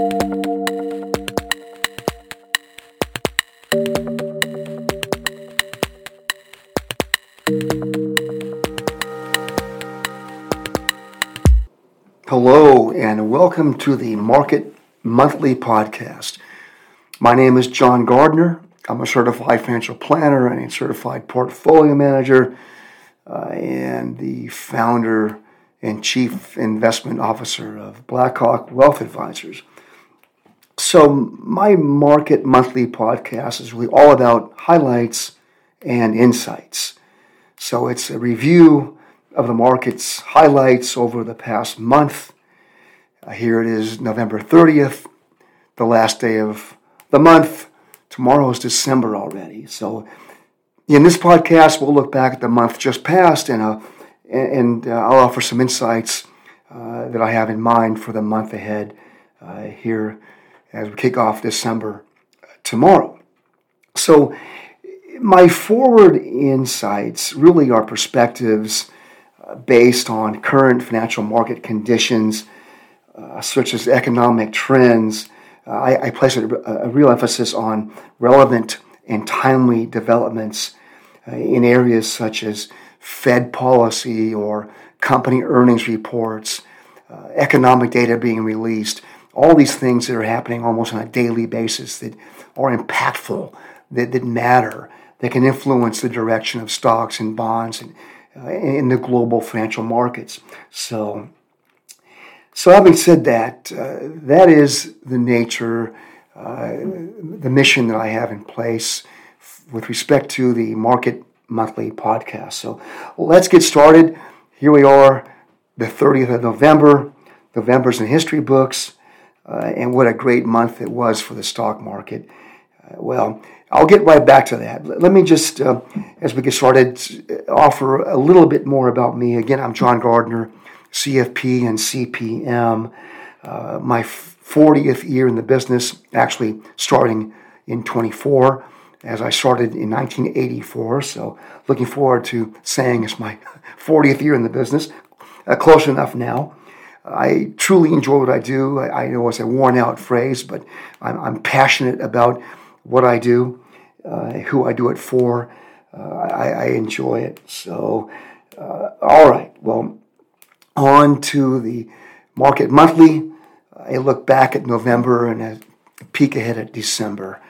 Hello, and welcome to the Market Monthly Podcast. My name is John Gardner. I'm a certified financial planner and a certified portfolio manager, uh, and the founder and chief investment officer of Blackhawk Wealth Advisors. So, my Market Monthly podcast is really all about highlights and insights. So, it's a review of the market's highlights over the past month. Uh, here it is, November 30th, the last day of the month. Tomorrow is December already. So, in this podcast, we'll look back at the month just passed and, uh, and uh, I'll offer some insights uh, that I have in mind for the month ahead uh, here as we kick off December uh, tomorrow. So, my forward insights really are perspectives based on current financial market conditions, uh, such as economic trends. Uh, I, I, place a, a, real emphasis on relevant and timely developments uh, in areas such as Fed policy or company earnings reports, uh, economic data being released, all these things that are happening almost on a daily basis that are impactful, that, that matter, that can influence the direction of stocks and bonds and uh, in the global financial markets. So, so having said that, uh, that is the nature, uh, the mission that I have in place with respect to the Market Monthly podcast. So let's get started. Here we are, the 30th of November. November's in history books, uh, and what a great month it was for the stock market. Uh, well, I'll get right back to that. Let me just, uh, as we get started, offer a little bit more about me. Again, I'm John Gardner, CFP and CPM. Uh, my 40th year in the business, actually starting in 24, as I started in 1984. So, looking forward to saying it's my 40th year in the business. Uh, close enough now. I truly enjoy what I do. I, I know it's a worn out phrase, but I'm, I'm passionate about what I do, uh, who I do it for. Uh, I, I, enjoy it. So, uh, all right. Well, on to the market monthly. I look back at November and a peek ahead at December.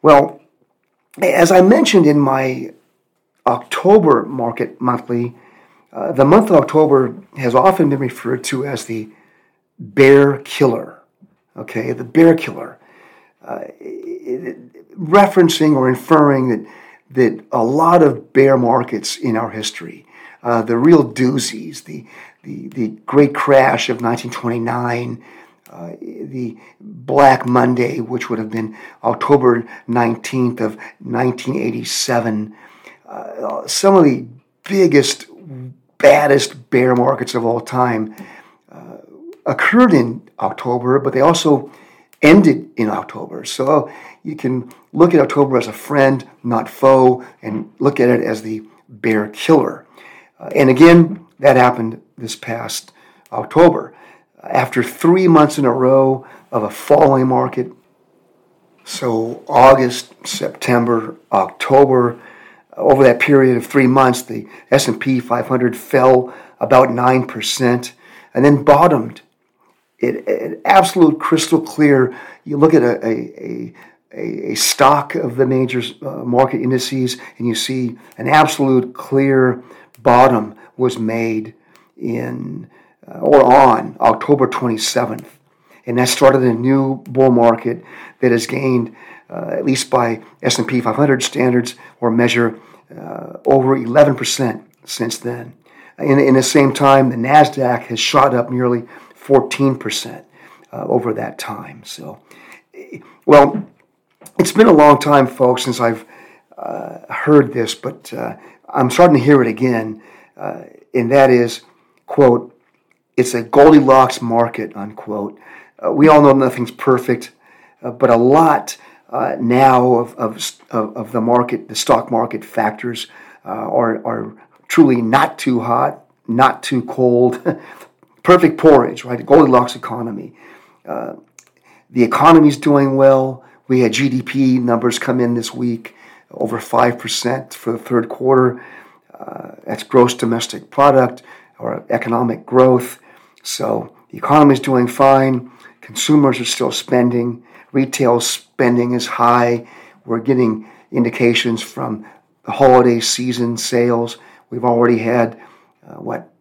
Well, as I mentioned in my October market monthly, uh, the month of October has often been referred to as the bear killer. Okay, the bear killer. Uh, referencing or inferring that that a lot of bear markets in our history, uh, the real doozies, the, the, the great crash of 1929, uh, the Black Monday, which would have been October 19th of 1987, uh, some of the biggest, baddest bear markets of all time uh, occurred in October, but they also ended in October. So you can look at October as a friend, not foe, and look at it as the bear killer. Uh, and again, that happened this past October. After three months in a row of a falling market, so August, September, October, over that period of three months, the S&P 500 fell about 9% and then bottomed it, it, absolute crystal clear. You look at a, a, a, a stock of the major uh, market indices, and you see an absolute clear bottom was made in uh, or on October 27th, and that started a new bull market that has gained, at least by S&P 500 standards or measure, uh, over 11% since then. In, in the same time, the Nasdaq has shot up nearly 14% uh, over that time. So, well, it's been a long time, folks, since I've uh, heard this, but uh, I'm starting to hear it again, uh, and that is, quote, it's a Goldilocks market, unquote. Uh, we all know nothing's perfect, uh, but a lot now of, of, of the market, the stock market factors are, are truly not too hot, not too cold, perfect porridge, right? Goldilocks economy. Uh, the is doing well. We had GDP numbers come in this week, over 5% for the third quarter. Uh, that's gross domestic product or economic growth. So the economy is doing fine. Consumers are still spending. Retail spending is high. We're getting indications from the holiday season sales. We've already had uh, what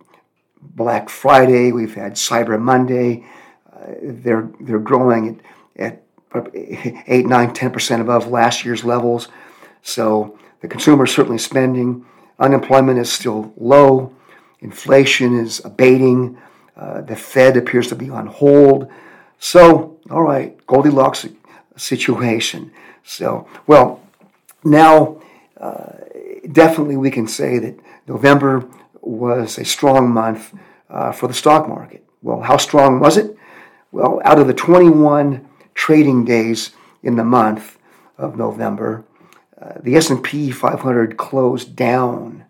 Black Friday. We've had Cyber Monday. Uh, they're they're growing at, at eight, nine, ten percent above last year's levels. So the consumer is certainly spending. Unemployment is still low. Inflation is abating. Uh, the Fed appears to be on hold. So, all right, Goldilocks situation. So, well, now uh, definitely we can say that November was a strong month uh, for the stock market. Well, how strong was it? Well, out of the 21 trading days in the month of November, uh, the S&P 500 closed down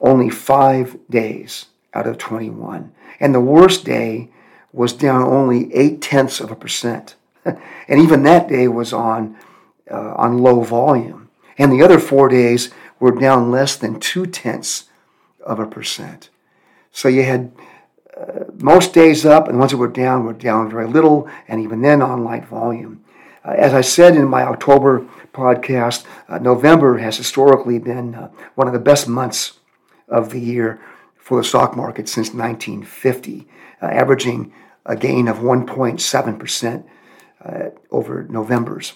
only 5 days out of 21. And the worst day was down only 8 tenths of a percent. and even that day was on, uh, on low volume. And the other four days were down less than 2 tenths of a percent. So you had uh, most days up, and the ones that were down were down very little, and even then on light volume. Uh, as I said in my October podcast, uh, November has historically been uh, one of the best months of the year for the stock market since 1950, uh, averaging a gain of 1.7% uh, over November's.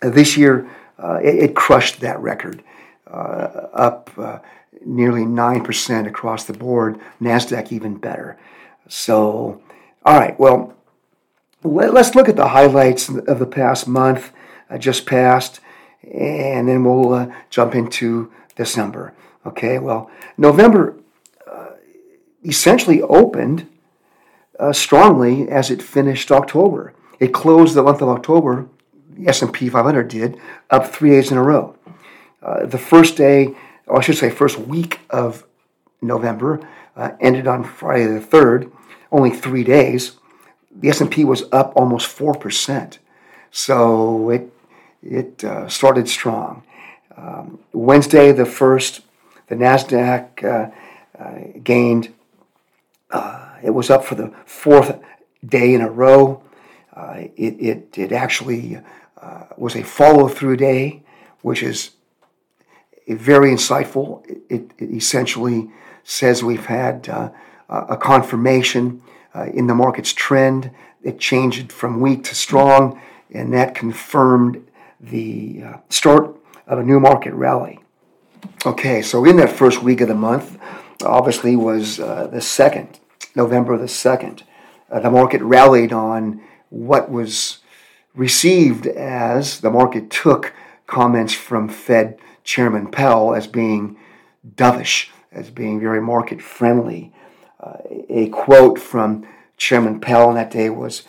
this year, it, it, crushed that record, up nearly 9% across the board, NASDAQ even better. So, all right, well, let, us look at the highlights of the past month uh, just passed, and then we'll uh, jump into December. Okay, well, November uh, essentially opened uh, strongly as it finished October. It closed the month of October, the S&P 500 did, up three days in a row. Uh, the first day or I should say, first week of November, uh, ended on Friday the 3rd, only three days. The S&P was up almost 4%. So it, it uh, started strong. Um, Wednesday the 1st, the NASDAQ uh, uh gained, uh, it was up for the fourth day in a row. Uh, it, it, it actually was a follow through day, which is very insightful. It, it, essentially says we've had uh, a confirmation uh, in the market's trend. It changed from weak to strong, and that confirmed the uh, start of a new market rally. Okay, so in that first week of the month, obviously was uh, the second, November the second. Uh, the market rallied on what was received as the market took comments from Fed Chairman Powell as being dovish, as being very market friendly. Uh, a quote from Chairman Powell on that day was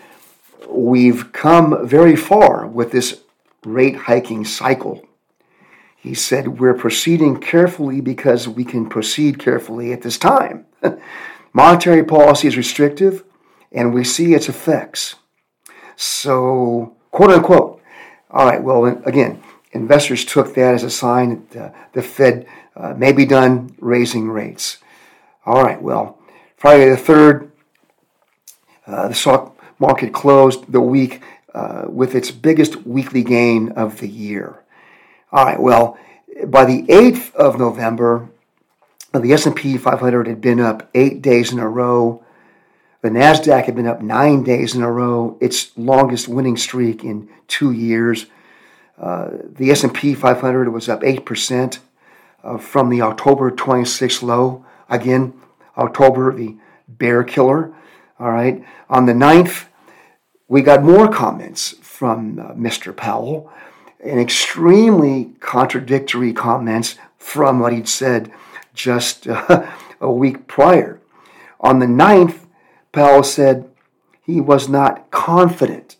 We've come very far with this rate hiking cycle. He said, We're proceeding carefully because we can proceed carefully at this time. Monetary policy is restrictive, and we see its effects. So, quote unquote. All right, well, again, investors took that as a sign that uh, the Fed uh, may be done raising rates. All right, well, Friday the 3rd, uh, the stock market closed the week uh, with its biggest weekly gain of the year. All right, well, by the 8th of November, the S&P 500 had been up eight days in a row. The Nasdaq had been up nine days in a row, its longest winning streak in two years. Uh, the S&P 500 was up 8% uh, from the October 26th low. Again, October, the bear killer. All right. On the 9th, we got more comments from uh, Mr. Powell and extremely contradictory comments from what he'd said just uh, a week prior. On the 9th, Powell said he was not confident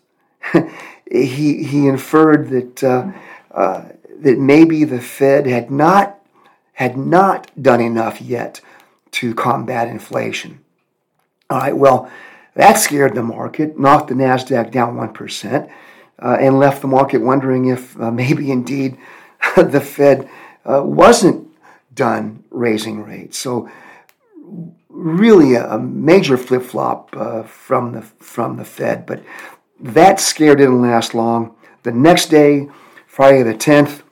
he, he inferred that, uh, uh, that maybe the Fed had not, had not done enough yet to combat inflation. All right, well, That scared the market, knocked the NASDAQ down 1%, uh, and left the market wondering if uh, maybe indeed the Fed uh, wasn't done raising rates. So, really, a, a major flip flop uh, from, the, from the Fed. But that scare didn't last long. The next day, Friday the 10th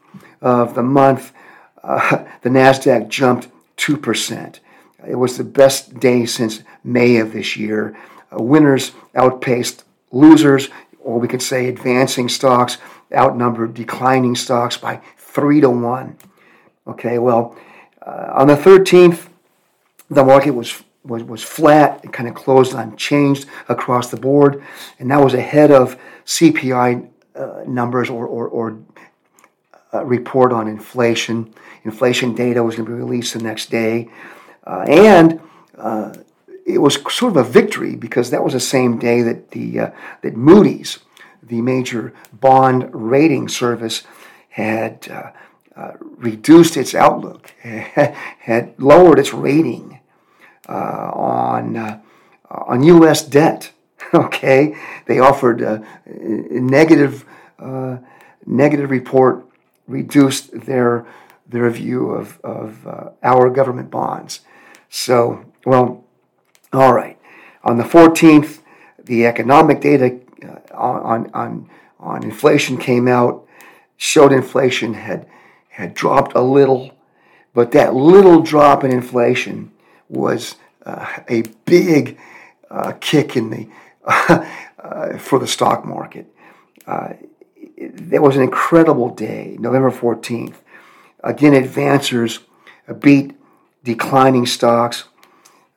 of the month, uh, the NASDAQ jumped 2%. It was the best day since May of this year. Uh, winners outpaced losers, or we could say advancing stocks outnumbered declining stocks by three to one. Okay, well, uh, on the 13th, the market was was, was flat. It kind of closed unchanged across the board, and that was ahead of CPI uh, numbers or, or, or uh, report on inflation. Inflation data was going to be released the next day. Uh, and uh, it was sort of a victory because that was the same day that, the, uh, that Moody's, the major bond rating service, had uh, uh, reduced its outlook, had lowered its rating on, on U.S. debt. Okay, they offered a negative, negative report reduced their their view of, of uh, our government bonds. So, well, all right. On the 14th, the economic data uh, on, on, on inflation came out, showed inflation had, had dropped a little, but that little drop in inflation was uh, a big uh, kick in the, uh, for the stock market. Uh, there was an incredible day, November 14th. Again, advancers beat declining stocks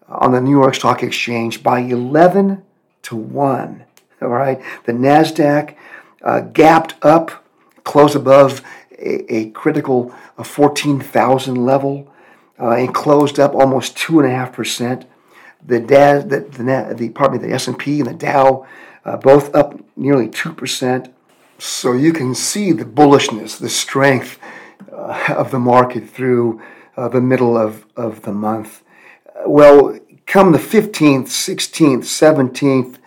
on the New York Stock Exchange by 11 to 1. All right. The NASDAQ uh, gapped up, close above a, a critical uh, 14,000 level, uh, and closed up almost 2.5%. The, DAS, the, the, the, pardon me, the S&P and the Dow uh, both up nearly 2%. So you can see the bullishness, the strength uh, of the market through uh, the middle of, of the month. Uh, well, come the 15th, 16th, 17th,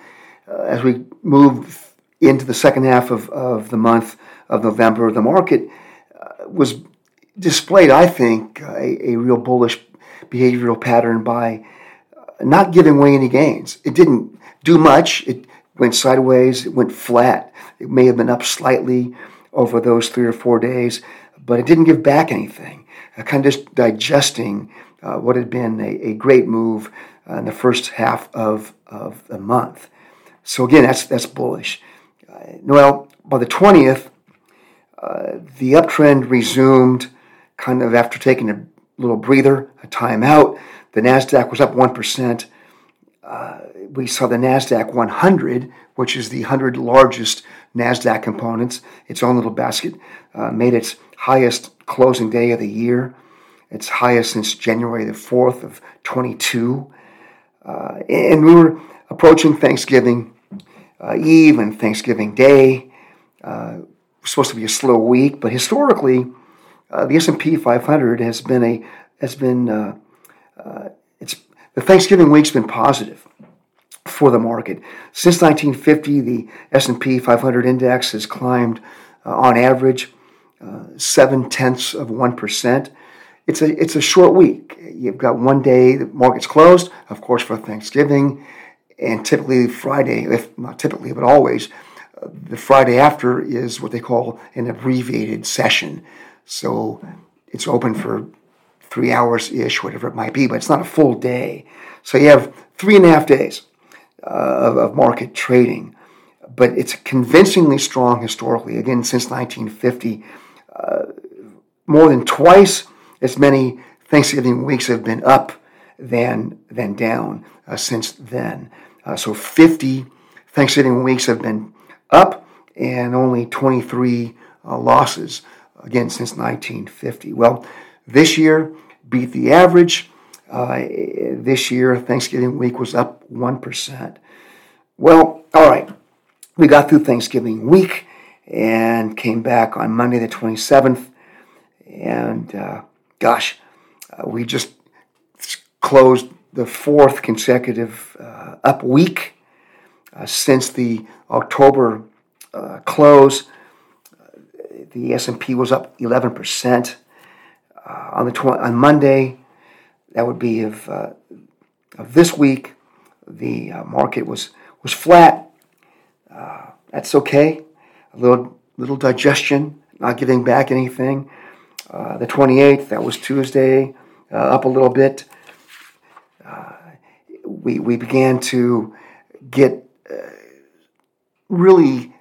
uh, as we move into the second half of, of the month of November, the market uh, was displayed, I think, a, a real bullish behavioral pattern by not giving away any gains. It didn't do much. It went sideways, it went flat. It may have been up slightly over those three or four days, but it didn't give back anything. Uh, kind of just digesting uh, what had been a, a great move in the first half of, of the month. So again, that's that's bullish. Uh, well, by the twentieth, uh, the uptrend resumed, kind of after taking a little breather, a timeout. The Nasdaq was up one percent uh, we saw the NASDAQ 100, which is the 100 largest NASDAQ components, its own little basket, uh, made its highest closing day of the year, its highest since January the 4th of 22. Uh, and we were approaching Thanksgiving uh, Eve and Thanksgiving Day. Uh, supposed to be a slow week, but historically, uh, the S&P 500 has been a has been uh, uh, it's the Thanksgiving week's been positive for the market. Since 1950, the S&P 500 index has climbed on average seven tenths of one percent. It's a it's a short week. You've got one day the market's closed, of course, for Thanksgiving, and typically Friday, if not typically, but always, the Friday after is what they call an abbreviated session. So it's open for three hours ish, whatever it might be, but it's not a full day. So you have three and a half days uh, of, of, market trading, but it's convincingly strong historically. Again, since 1950, uh, more than twice as many Thanksgiving weeks have been up than than down uh, since then. Uh, so 50 Thanksgiving weeks have been up, and only 23 uh, losses again since 1950. Well this year beat the average. Uh, this year, Thanksgiving week was up 1%. Well, all right, we got through Thanksgiving week and came back on Monday the 27th. And uh, gosh, uh, we just closed the fourth consecutive uh, up week uh, since the October uh, close, the S&P was up 11%. Uh, on the tw- on Monday, that would be of, uh, of this week, the uh, market was was flat. Uh, that's okay. A little little digestion, not giving back anything. Uh, the 28th, that was Tuesday, uh, up a little bit. we we began to get really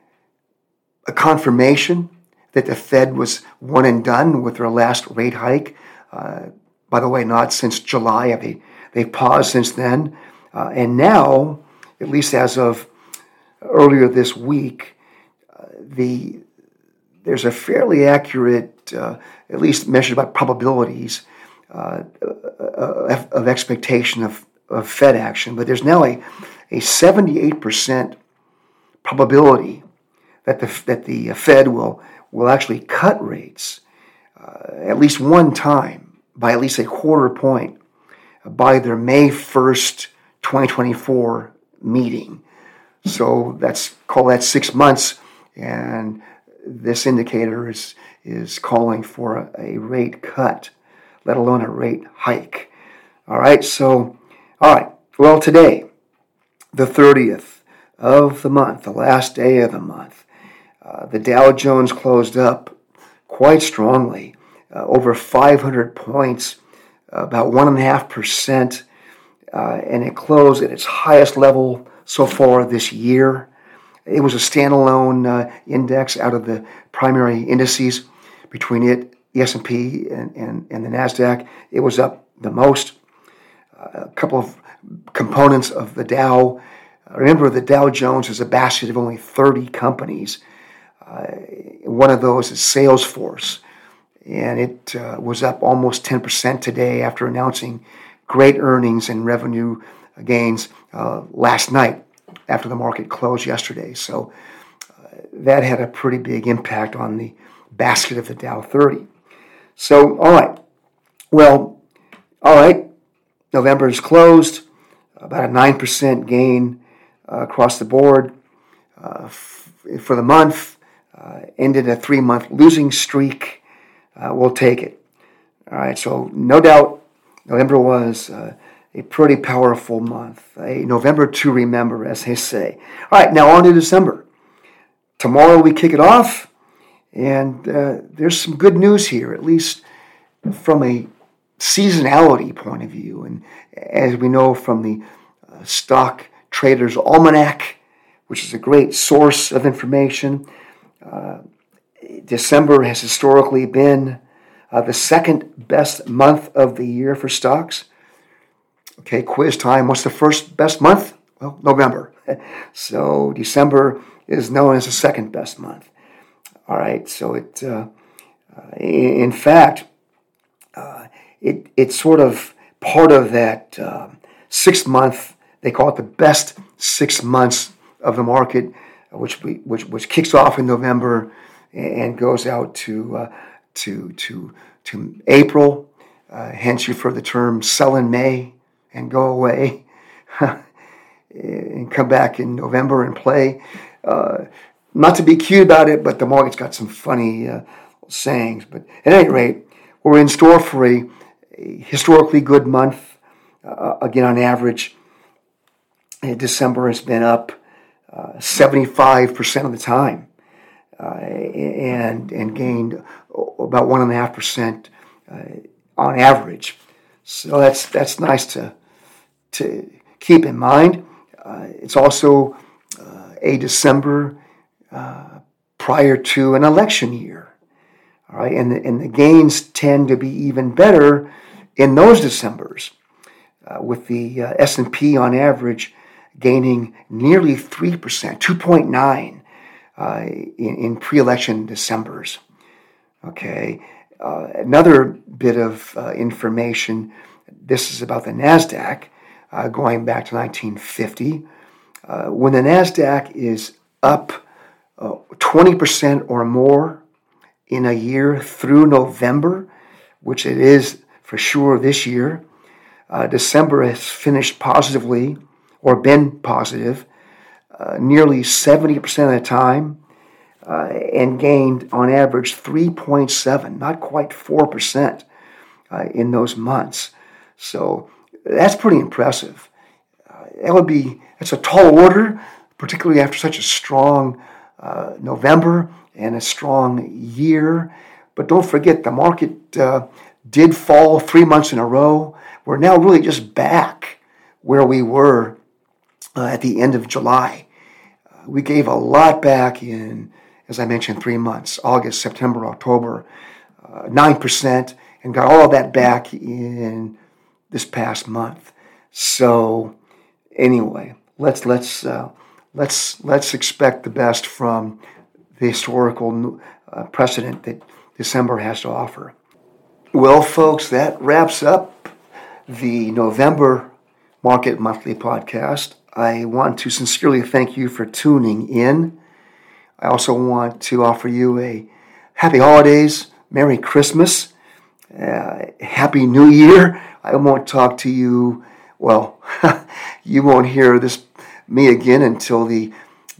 a confirmation that the Fed was one and done with their last rate hike. Uh, by the way, not since July. They, they've paused since then. Uh, and now, at least as of earlier this week, uh, the there's a fairly accurate, uh, at least measured by probabilities, uh, uh, of expectation of, of Fed action. But there's now a, a 78% probability that the, that the Fed will will actually cut rates uh, at least one time by at least a quarter point by their May 1st, 2024 meeting. So that's call that six months, and this indicator is is calling for a, a rate cut, let alone a rate hike. All right, so all right. Well, today, the 30th of the month, the last day of the month, uh, the Dow Jones closed up quite strongly, uh, over 500 points, about 1.5%, uh, and it closed at its highest level so far this year. It was a standalone uh, index out of the primary indices between it, the S&P, and, and, and the NASDAQ. It was up the most. Uh, a couple of components of the Dow. Remember, the Dow Jones is a basket of only 30 companies. Uh, one of those is Salesforce, and it uh, was up almost 10% today after announcing great earnings and revenue gains uh, last night after the market closed yesterday. So that had a pretty big impact on the basket of the Dow 30. So, all right. Well, all right. November is closed, about a 9% gain uh, across the board uh, f- for the month uh, ended a three month losing streak. Uh, we'll take it. All right, so no doubt November was uh, a pretty powerful month, a November to remember, as they say. All right, now on to December. Tomorrow we kick it off, and uh, there's some good news here, at least from a seasonality point of view. And as we know from the uh, Stock Traders Almanac, which is a great source of information, uh, December has historically been uh, the second best month of the year for stocks. Okay, quiz time. What's the first best month? Well, November. so December is known as the second best month. All right, so it, uh, uh in fact, uh, it, it's sort of part of that uh, six month, they call it the best six months of the market which we, which which kicks off in November and goes out to uh, to to to April. Uh, hence, you've heard the term "sell in May and go away," and come back in November and play. Uh, not to be cute about it, but the market's got some funny uh, sayings. But at any rate, we're in store for a, a historically good month. Uh, again, on average, December has been up 75% of the time uh, and, and gained about 1.5% uh, on average. So that's, that's nice to, to keep in mind. Uh, it's also uh, a December uh, prior to an election year. All right, and the, and the gains tend to be even better in those Decembers, uh, with the S&P on average gaining nearly 3%, 2.9 uh, in, in pre-election Decembers. Okay, uh, another bit of uh, information. This is about the Nasdaq, uh, going back to 1950. Uh, when the Nasdaq is up 20% uh, or more in a year through November, which it is for sure this year, December has finished positively or been positive uh, nearly 70% of the time uh, and gained on average 3.7, not quite 4% uh, in those months. So that's pretty impressive. Uh, that would be, that's a tall order, particularly after such a strong uh, November and a strong year. But don't forget, the market uh, did fall three months in a row. We're now really just back where we were uh, at the end of July. Uh, we gave a lot back in, as I mentioned, three months August, September, October, uh, 9%, and got all of that back in this past month. So, anyway, let's, let's, uh, let's, let's expect the best from the historical uh, precedent that December has to offer. Well, folks, that wraps up the November Market Monthly podcast. I want to sincerely thank you for tuning in. I also want to offer you a happy holidays, Merry Christmas, uh, Happy New Year. I won't talk to you, well, you won't hear this me again until the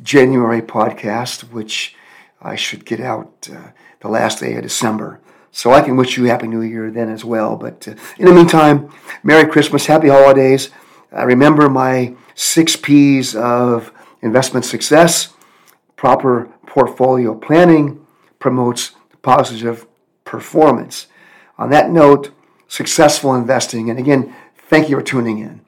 January podcast, which I should get out uh, the last day of December. So I can wish you Happy New Year then as well. But uh, in the meantime, Merry Christmas, Happy Holidays. Uh, remember my six P's of investment success. Proper portfolio planning promotes positive performance. On that note, successful investing. And again, thank you for tuning in.